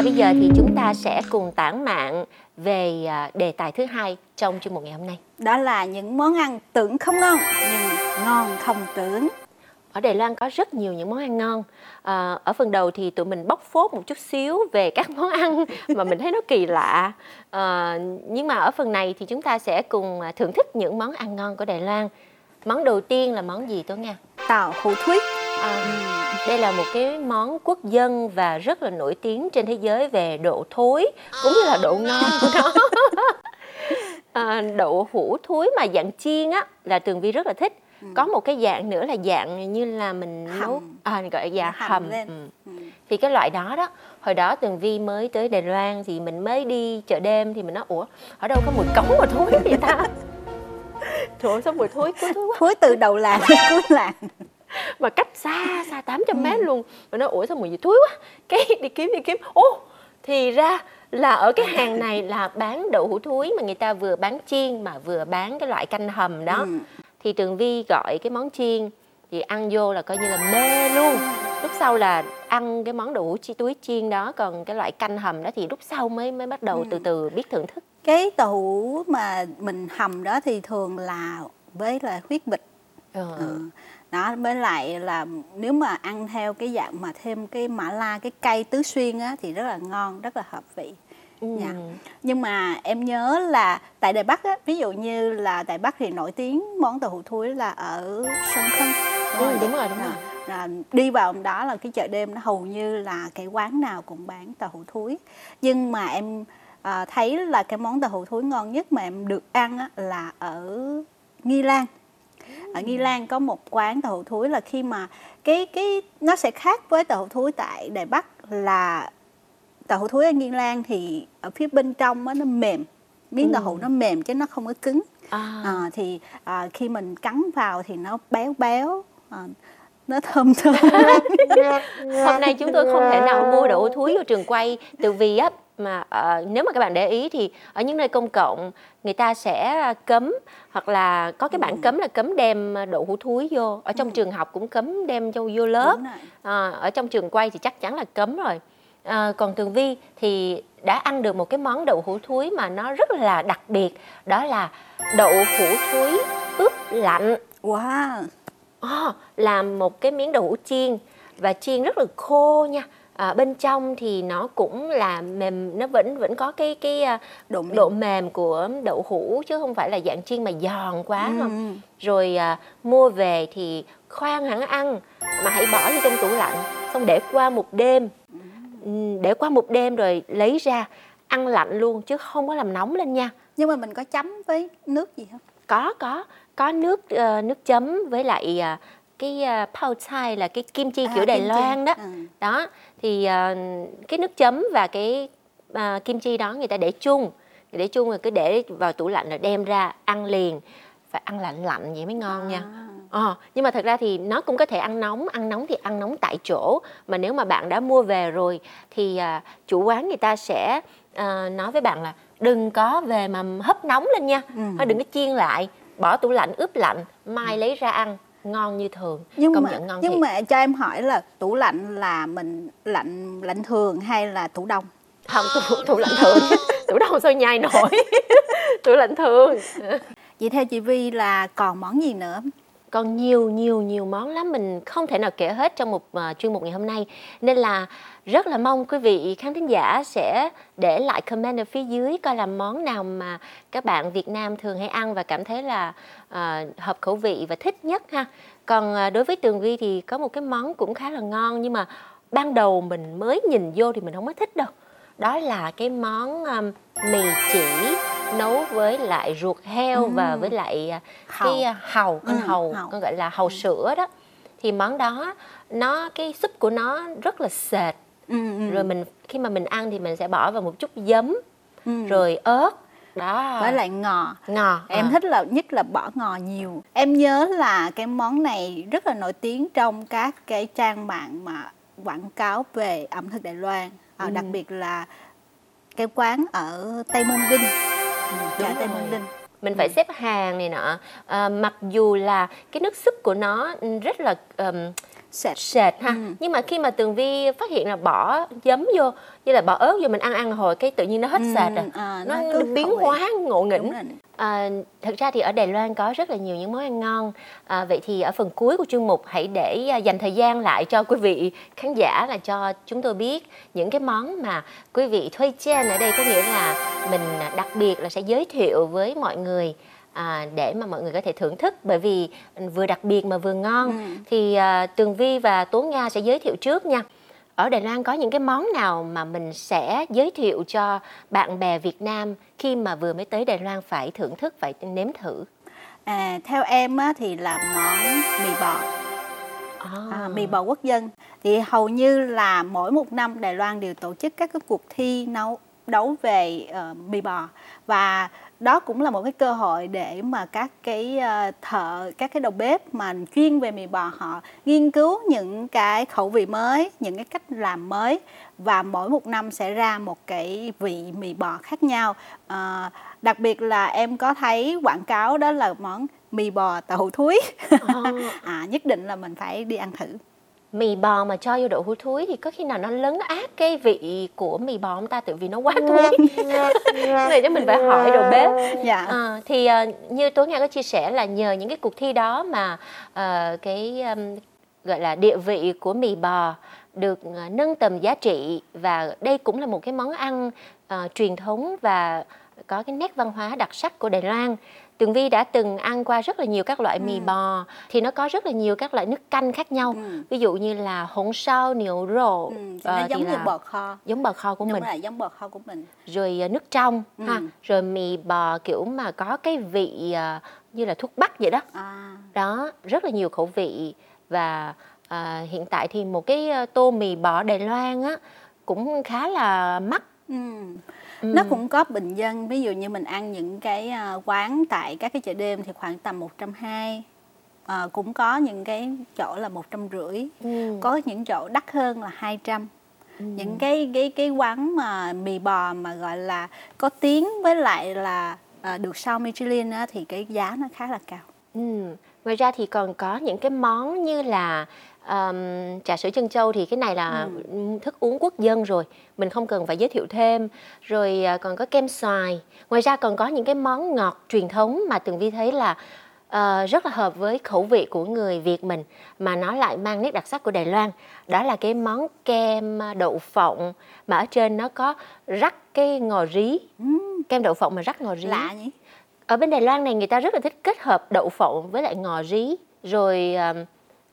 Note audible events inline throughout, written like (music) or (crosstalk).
Và bây giờ thì chúng ta sẽ cùng tản mạn về à, đề tài thứ hai trong chuyên mục ngày hôm nay. Đó là những món ăn tưởng không ngon nhưng ngon không tưởng. Ở Đài Loan có rất nhiều những món ăn ngon. À, ở phần đầu thì tụi mình bóc phốt một chút xíu về các (laughs) món ăn mà mình thấy nó kỳ lạ. À, nhưng mà ở phần này thì chúng ta sẽ cùng à, thưởng thức những món ăn ngon của Đài Loan. Món đầu tiên là món gì Tố Nga? Tàu hủ thúy. À, đây là một cái món quốc dân và rất là nổi tiếng trên thế giới về độ thối cũng như là độ ngon của nó. à, (laughs) đậu hũ thúi mà dạng chiên á là Tường Vi rất là thích. Ừ. Có một cái dạng nữa là dạng như là mình Hầm. nấu à gọi là Hầm hầm. lên. Ừ. Ừ. Thì cái loại đó đó, hồi đó Tường Vi mới tới Đài Loan thì mình mới đi chợ đêm thì mình nói ủa ở đâu có mùi cống mà thối vậy ta? Trời ơi sao mùi thối thối quá Thúi từ đầu làng đến (laughs) cuối làng. Mà cách xa xa 800 mét luôn. Mà nó ủa sao mùi gì thúi quá. Cái đi kiếm đi kiếm. Ô thì ra là ở cái hàng này là bán đậu hũ thúi mà người ta vừa bán chiên mà vừa bán cái loại canh hầm đó. Ừ. thì Tường Vi gọi cái món chiên thì ăn vô là coi như là mê luôn. Lúc sau là ăn cái món đậu hũ chi túi chiên đó còn cái loại canh hầm đó thì lúc sau mới mới bắt đầu từ từ biết thưởng thức. Cái tàu hủ mà mình hầm đó thì thường là với là huyết vịt. ờ. Ừ. Đó, với lại là nếu mà ăn theo cái dạng mà thêm cái mã la, cái cây tứ xuyên á thì rất là ngon, rất là hợp vị. Ừ. Dạ. Nhưng mà em nhớ là tại Đài Bắc á, ví dụ như là Đài Bắc thì nổi tiếng món tàu hủ thúi là ở Sông Khân. Ừ, đúng rồi, đúng rồi. Là đi vào đó là cái chợ đêm nó hầu như là cái quán nào cũng bán tàu hủ thúi. Nhưng mà em à, thấy là cái món tàu hủ thúi ngon nhất mà em được ăn á, là ở Nghi Lan. Ở Nghi Lan có một quán tàu hủ thúi là khi mà cái cái nó sẽ khác với tàu hủ thúi tại Đài Bắc là tàu hủ thúi ở Nghi Lan thì ở phía bên trong nó mềm miếng tàu hủ nó mềm chứ nó không có cứng. À. à, thì à, khi mình cắn vào thì nó béo béo à, nó thơm thơm. (laughs) Hôm nay chúng tôi không thể nào mua đậu thúi vào trường quay từ vì á mà ờ, nếu mà các bạn để ý thì ở những nơi công cộng người ta sẽ cấm hoặc là có cái Ừ. bản cấm là cấm đem đậu hũ thúi vô. Ở trong trường học cũng cấm đem vô vô lớp. à, ở trong trường quay thì chắc chắn là cấm rồi. À, còn tường vi thì đã ăn được một cái món đậu hũ thúi mà nó rất là đặc biệt đó là đậu hũ thúi ướp lạnh. Wow. À, làm một cái miếng đậu hũ chiên và chiên rất là khô nha. À, bên trong thì nó cũng là mềm, nó vẫn vẫn có cái cái à, độ mềm. độ mềm của đậu hũ chứ không phải là dạng chiên mà giòn quá Ừ. không. Rồi à, mua về thì khoan hẳn ăn mà hãy bỏ vô trong tủ lạnh xong để qua một đêm. Ừ, Để qua một đêm rồi lấy ra ăn lạnh luôn chứ không có làm nóng lên nha. nhưng mà mình có chấm với nước gì không có có có nước ờ, nước chấm với lại à, cái uh, pao chai là cái kim chi À, kiểu Đài. Loan đó. Ừ. đó thì ờ, cái nước chấm và cái à, kim chi đó người ta để chung. Để chung rồi cứ để vào tủ lạnh rồi đem ra ăn liền. Phải ăn lạnh lạnh vậy mới ngon nha. À. Ờ, nhưng mà thật ra thì nó cũng có thể ăn nóng. Ăn nóng thì ăn nóng tại chỗ. Mà nếu mà bạn đã mua về rồi thì à, chủ quán người ta sẽ à, nói với bạn là đừng có về mà hấp nóng lên nha. Ừ. Thôi đừng có chiên lại. Bỏ tủ lạnh ướp lạnh mai lấy ra ăn ngon như thường nhưng công mà nhận ngon nhưng thiệt. mà cho em hỏi là tủ lạnh là mình lạnh lạnh thường hay là tủ đông? Không tủ, tủ lạnh thường. (laughs) Tủ đâu sao nhai nổi? (laughs) Tủ lạnh thường. Vậy theo chị Vi là còn món gì nữa còn nhiều nhiều nhiều món lắm mình không thể nào kể hết trong một uh, chuyên mục ngày hôm nay. Nên là rất là mong quý vị khán thính giả sẽ để lại comment ở phía dưới coi là món nào mà các bạn Việt Nam thường hay ăn và cảm thấy là uh, hợp khẩu vị và thích nhất ha. Còn uh, đối với Tường Vi thì có một cái món cũng khá là ngon nhưng mà ban đầu mình mới nhìn vô thì mình không có thích đâu. Đó là cái món um, mì chỉ nấu với lại ruột heo và với lại uh, Hàu. cái hàu con Ừ, hàu, hàu. con gọi là hàu sữa đó thì món đó nó cái súp của nó rất là sệt ừ, ừ. rồi mình khi mà mình ăn thì mình sẽ bỏ vào một chút giấm Ừ. rồi ớt đó với lại ngò ngò em à. thích là nhất là bỏ ngò nhiều em nhớ là cái món này rất là nổi tiếng trong các cái trang mạng mà quảng cáo về ẩm thực Đài Loan à, Ừ. đặc biệt là cái quán ở Tây Môn Đinh đúng Tây Môn rồi. Đinh mình phải xếp hàng này nọ à, mặc dù là cái nước súp của nó rất là ừm, sệt sệt ha Ừ. nhưng mà khi mà tường vi phát hiện là bỏ giấm vô như là bỏ ớt vô mình ăn ăn hồi cái tự nhiên nó hết Ừ, sệt rồi à, nó, nó cứ biến vị. hóa ngộ nghĩnh. À, thật ra thì ở Đài Loan có rất là nhiều những món ăn ngon. À, vậy thì ở phần cuối của chương mục hãy để à, dành thời gian lại cho quý vị khán giả là cho chúng tôi biết những cái món mà quý vị thuê trên ở đây có nghĩa là mình à, đặc biệt là sẽ giới thiệu với mọi người à, để mà mọi người có thể thưởng thức bởi vì vừa đặc biệt mà vừa ngon Ừ. thì à, Tường Vi và Tố Nga sẽ giới thiệu trước nha. Ở Đài Loan có những cái món nào mà mình sẽ giới thiệu cho bạn bè Việt Nam khi mà vừa mới tới Đài Loan phải thưởng thức, phải nếm thử? À, theo em á, thì là món mì bò à, mì bò quốc dân thì hầu như là mỗi một năm Đài Loan đều tổ chức các cái cuộc thi nấu đấu về ờ, mì bò. Và đó cũng là một cái cơ hội để mà các cái ờ, thợ các cái đầu bếp mà chuyên về mì bò họ nghiên cứu những cái khẩu vị mới những cái cách làm mới. Và mỗi một năm sẽ ra một cái vị mì bò khác nhau. Ờ, đặc biệt là em có thấy quảng cáo đó là món mì bò tàu thúi. (laughs) À, nhất định là mình phải đi ăn thử Mì bò mà cho vô đậu hũ thúi thì có khi nào nó lấn át cái vị của mì bò không ta? Tại vì nó quá thúi. (laughs) Này cho mình phải hỏi đầu bếp. dạ À, thì à, như Tố Nga có chia sẻ là nhờ những cái cuộc thi đó mà à, cái um, gọi là địa vị của mì bò được à, nâng tầm giá trị và đây cũng là một cái món ăn à, truyền thống và có cái nét văn hóa đặc sắc của Đài Loan. Tường Vi đã từng ăn qua rất là nhiều các loại mì Ừ. bò thì nó có rất là nhiều các loại nước canh khác nhau. Ừ. Ví dụ như là hồng sao, niệu rổ, ừ, ờ, nó giống như bò kho giống bò kho của đúng mình là giống bò kho của mình rồi à, nước trong Ừ. ha rồi mì bò kiểu mà có cái vị à, như là thuốc bắc vậy đó à, đó rất là nhiều khẩu vị và à, hiện tại thì một cái tô mì bò Đài Loan á cũng khá là mắc ừ. Ừ. nó cũng có bình dân ví dụ như mình ăn những cái à, quán tại các cái chợ đêm thì khoảng tầm một trăm hai à, cũng có những cái chỗ là một trăm rưỡi Ừ. có những chỗ đắt hơn là 200 những cái cái cái quán mà mì bò mà gọi là có tiếng với lại là à, được sao Michelin á, thì cái giá nó khá là cao Ừ. Ngoài ra thì còn có những cái món như là um, trà sữa chân châu thì cái này là thức uống quốc dân rồi mình không cần phải giới thiệu thêm. Rồi à, còn có kem xoài. Ngoài ra còn có những cái món ngọt truyền thống mà tường vi thấy là ờ, rất là hợp với khẩu vị của người Việt mình mà nó lại mang nét đặc sắc của Đài Loan. Đó là cái món kem đậu phộng mà ở trên nó có rắc cái ngò rí. Kem đậu phộng mà rắc ngò rí. Lạ nhỉ ở bên Đài Loan này, người ta rất là thích kết hợp đậu phộng với lại ngò rí. Rồi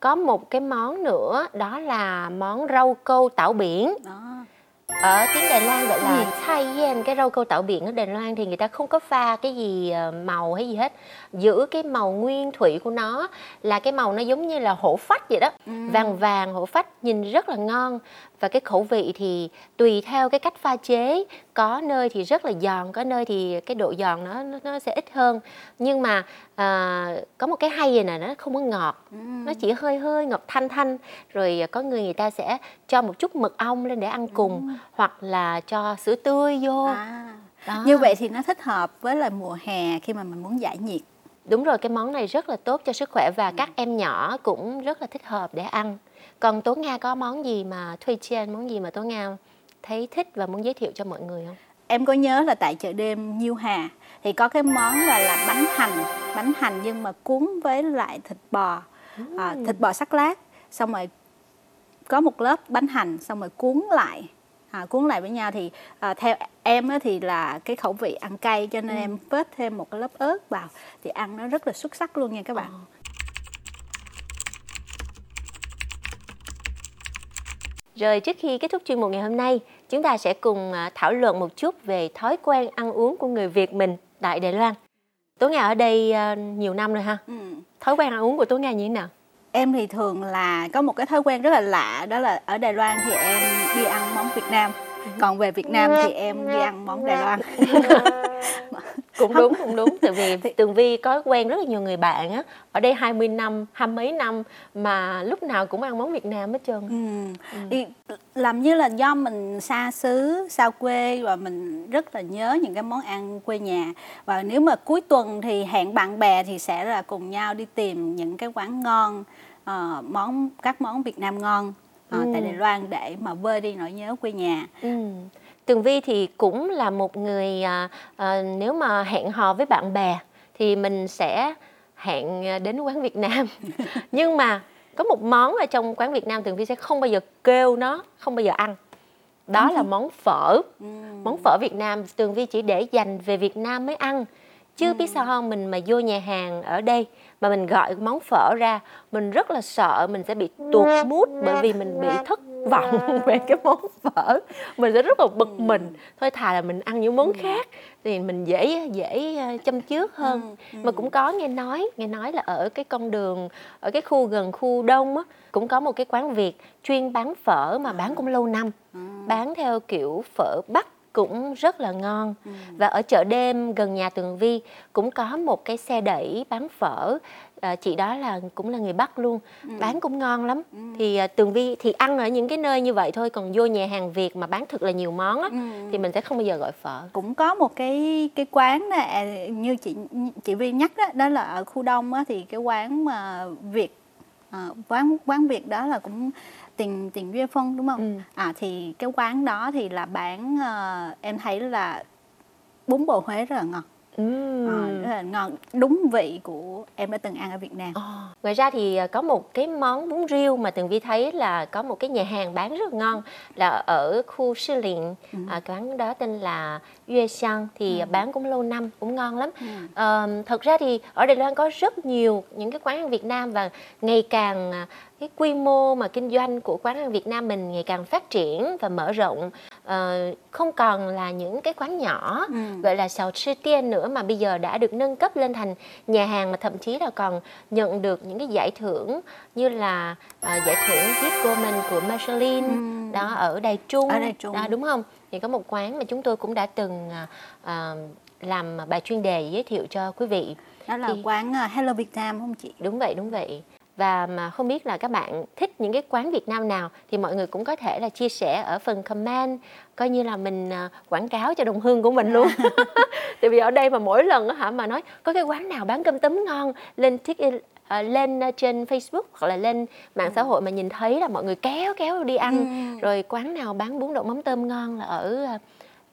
có một cái món nữa, đó là món rau câu tảo biển. Đó ở tiếng Đài Loan gọi là chai yen cái rau câu tảo biển ở Đài Loan thì người ta không có pha cái gì à, màu hay gì hết. Giữ cái màu nguyên thủy của nó là cái màu nó giống như là hổ phách vậy đó. Vàng vàng hổ phách nhìn rất là ngon. Và cái khẩu vị thì tùy theo cái cách pha chế. Có nơi thì rất là giòn có nơi thì cái độ giòn nó nó, sẽ ít hơn. Nhưng mà à, có một cái hay vậy nè nó không có ngọt. Nó chỉ hơi hơi ngọt thanh thanh. Rồi có người người ta sẽ cho một chút mật ong lên để ăn cùng hoặc là cho sữa tươi vô à. Đó. như vậy thì nó thích hợp với là mùa hè khi mà mình muốn giải nhiệt Đúng rồi, cái món này rất là tốt cho sức khỏe và các em nhỏ cũng rất là thích hợp để ăn. Còn Tố Nga có món gì mà thuê trên, món gì mà Tố Nga thấy thích và muốn giới thiệu cho mọi người không? em có nhớ là tại chợ đêm Nhiêu Hà thì có cái món gọi là bánh hành bánh hành nhưng mà cuốn với lại thịt bò à, thịt bò sắc lát xong rồi có một lớp bánh hành xong rồi cuốn lại à, cuốn lại với nhau thì à, theo em á, thì là cái khẩu vị ăn cay cho nên em phết thêm một cái lớp ớt vào thì ăn nó rất là xuất sắc luôn nha các bạn Rồi trước khi kết thúc chuyên mục ngày hôm nay, chúng ta sẽ cùng à, thảo luận một chút về thói quen ăn uống của người Việt mình tại Đài Loan. Tố Nga ở đây à, nhiều năm rồi ha. ừ. Thói quen ăn uống của Tố Nga như thế nào? em thì thường là có một cái thói quen rất là lạ đó là ở Đài Loan thì em đi ăn món Việt Nam. Còn về Việt Nam thì em đi ăn món Đài Loan. (laughs) Cũng đúng cũng đúng. Tại vì tường vi có quen rất là nhiều người bạn á. Ở đây 20 năm hai mấy năm mà lúc nào cũng ăn món việt nam hết trơn. Ừ. Thì làm như là do mình xa xứ xa quê và mình rất là nhớ những cái món ăn quê nhà. Và nếu mà cuối tuần thì hẹn bạn bè thì sẽ là cùng nhau đi tìm những cái quán ngon ờ, món các món Việt Nam ngon ờ, tại Ừ. Đài Loan để mà vơi đi nỗi nhớ quê nhà. Ừ. Tường Vi thì cũng là một người à, à, nếu mà hẹn hò với bạn bè thì mình sẽ hẹn à, đến quán Việt Nam. (laughs) Nhưng mà có một món ở trong quán Việt Nam Tường Vi sẽ không bao giờ kêu nó, không bao giờ ăn. Đó là món phở. Ừm. Món phở Việt Nam Tường Vi chỉ để dành về Việt Nam mới ăn. Chứ biết sao không, mình mà vô nhà hàng ở đây mà mình gọi món phở ra, mình rất là sợ mình sẽ bị tuột mút bởi vì mình bị thất vọng (laughs) về cái món phở. Mình sẽ rất là bực mình. Thôi thà là mình ăn những món khác thì mình dễ dễ ờ, châm chước hơn. Mà cũng có nghe nói, nghe nói là ở cái con đường ở cái khu gần khu Đông á cũng có một cái quán Việt chuyên bán phở mà bán cũng lâu năm bán theo kiểu phở Bắc cũng rất là ngon. Và ở chợ đêm gần nhà Tường Vi cũng có một cái xe đẩy bán phở. À, chị đó là cũng là người Bắc luôn. Bán cũng ngon lắm. Thì à, Tường Vi thì ăn ở những cái nơi như vậy thôi còn vô nhà hàng Việt mà bán thật là nhiều món á thì mình sẽ không bao giờ gọi phở. Cũng có một cái cái quán này như chị chị Vi nhắc đó đó là ở khu Đông á, thì cái quán mà Việt à, quán quán Việt đó là cũng tiền tiền duyên phân đúng không? Ừ. À thì cái quán đó thì là bán ờ, em thấy là bún bò Huế rất là ngon. Ờ, rất là ngon. Đúng vị của em đã từng ăn ở Việt Nam. Ờ, Ngoài ra thì à, có một cái món bún riêu mà Tường Vi thấy là có một cái nhà hàng bán rất là ngon là ở khu Sư Liện à, quán đó tên là Yue Xiang thì bán cũng lâu năm cũng ngon lắm. Ờ, thật ra thì ở Đài Loan có rất nhiều những cái quán ăn Việt Nam và ngày càng à, cái quy mô mà kinh doanh của quán ăn Việt Nam mình ngày càng phát triển và mở rộng Ờ, không còn là những cái quán nhỏ Ừ. gọi là sào sư tiên nữa mà bây giờ đã được nâng cấp lên thành nhà hàng mà thậm chí là còn nhận được những cái giải thưởng như là à, giải thưởng Hit Woman của Michelin Ừ. đó ở Đài Trung, Ở Đài Trung. Đó, đúng không? Thì có một quán mà chúng tôi cũng đã từng à, làm bài chuyên đề giới thiệu cho quý vị. Đó là Thì- quán Hello Việt Nam không chị? Đúng vậy, đúng vậy. Và mà không biết là các bạn thích những cái quán Việt Nam nào thì mọi người cũng có thể là chia sẻ ở phần comment coi như là mình à, quảng cáo cho đồng hương của mình luôn. (laughs) Tại vì ở đây mà mỗi lần á hả mà nói có cái quán nào bán cơm tấm ngon lên tik à, lên à, trên Facebook hoặc là lên mạng xã hội mà nhìn thấy là mọi người kéo kéo đi ăn Ừ. rồi quán nào bán bún đậu mắm tôm ngon là ở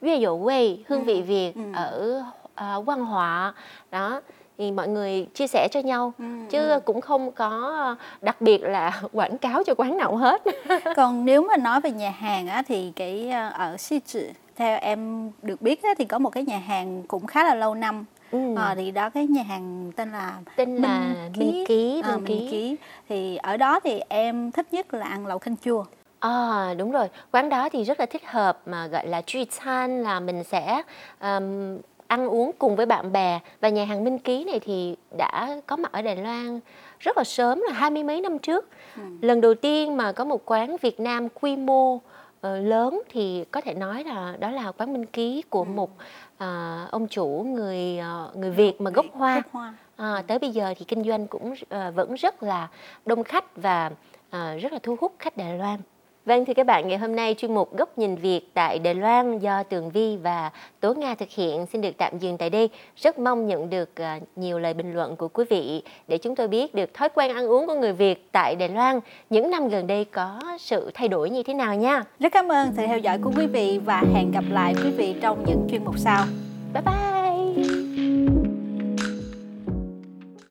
Yue Dụ Quay, hương vị Việt ừ. ở à, Quang Họa đó thì mọi người chia sẻ cho nhau Ừ, chứ cũng không có đặc biệt là (laughs) quảng cáo cho quán nào hết (laughs) Còn nếu mà nói về nhà hàng á, thì cái ờ, ở Xi Trì theo em được biết á, thì có một cái nhà hàng cũng khá là lâu năm. Ừ. Ờ, thì đó cái nhà hàng tên là tên là Minh Ký Ờ, Minh Minh Ký Ký. Thì ở đó thì em thích nhất là ăn lẩu canh chua. À đúng rồi, quán đó thì rất là thích hợp mà gọi là truy 餐 là mình sẽ um, ăn uống cùng với bạn bè và nhà hàng Minh Ký này thì đã có mặt ở Đài Loan rất là sớm là hai mươi mấy năm trước. Lần đầu tiên mà có một quán Việt Nam quy mô ờ, lớn thì có thể nói là đó là quán Minh Ký của một à, ông chủ người ờ, người Việt mà gốc Hoa. Gốc Hoa. À, tới bây giờ thì kinh doanh cũng ờ, vẫn rất là đông khách và ờ, rất là thu hút khách Đài Loan. Vâng thưa các bạn, ngày hôm nay chuyên mục Góc nhìn Việt tại Đài Loan do Tường Vi và Tố Nga thực hiện xin được tạm dừng tại đây. Rất mong nhận được ờ, nhiều lời bình luận của quý vị để chúng tôi biết được thói quen ăn uống của người Việt tại Đài Loan những năm gần đây có sự thay đổi như thế nào nha. Rất cảm ơn sự theo dõi của quý vị và hẹn gặp lại quý vị trong những chuyên mục sau. Bye bye!